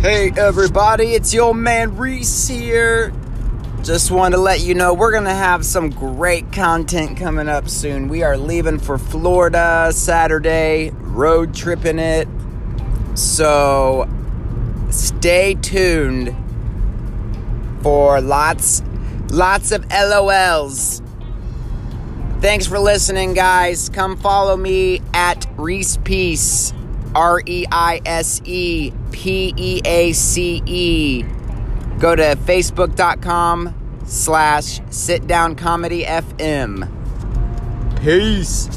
Hey everybody, it's your man Reese here. Just wanted to let you know we're gonna have some great content coming up soon. We are leaving for Florida Saturday, road tripping it. So stay tuned for lots lots of LOLs. Thanks for listening, guys. Come follow me at Reese Peace. R E I S E P E A C E. Go to facebook.com slash sit down comedy FM. Peace.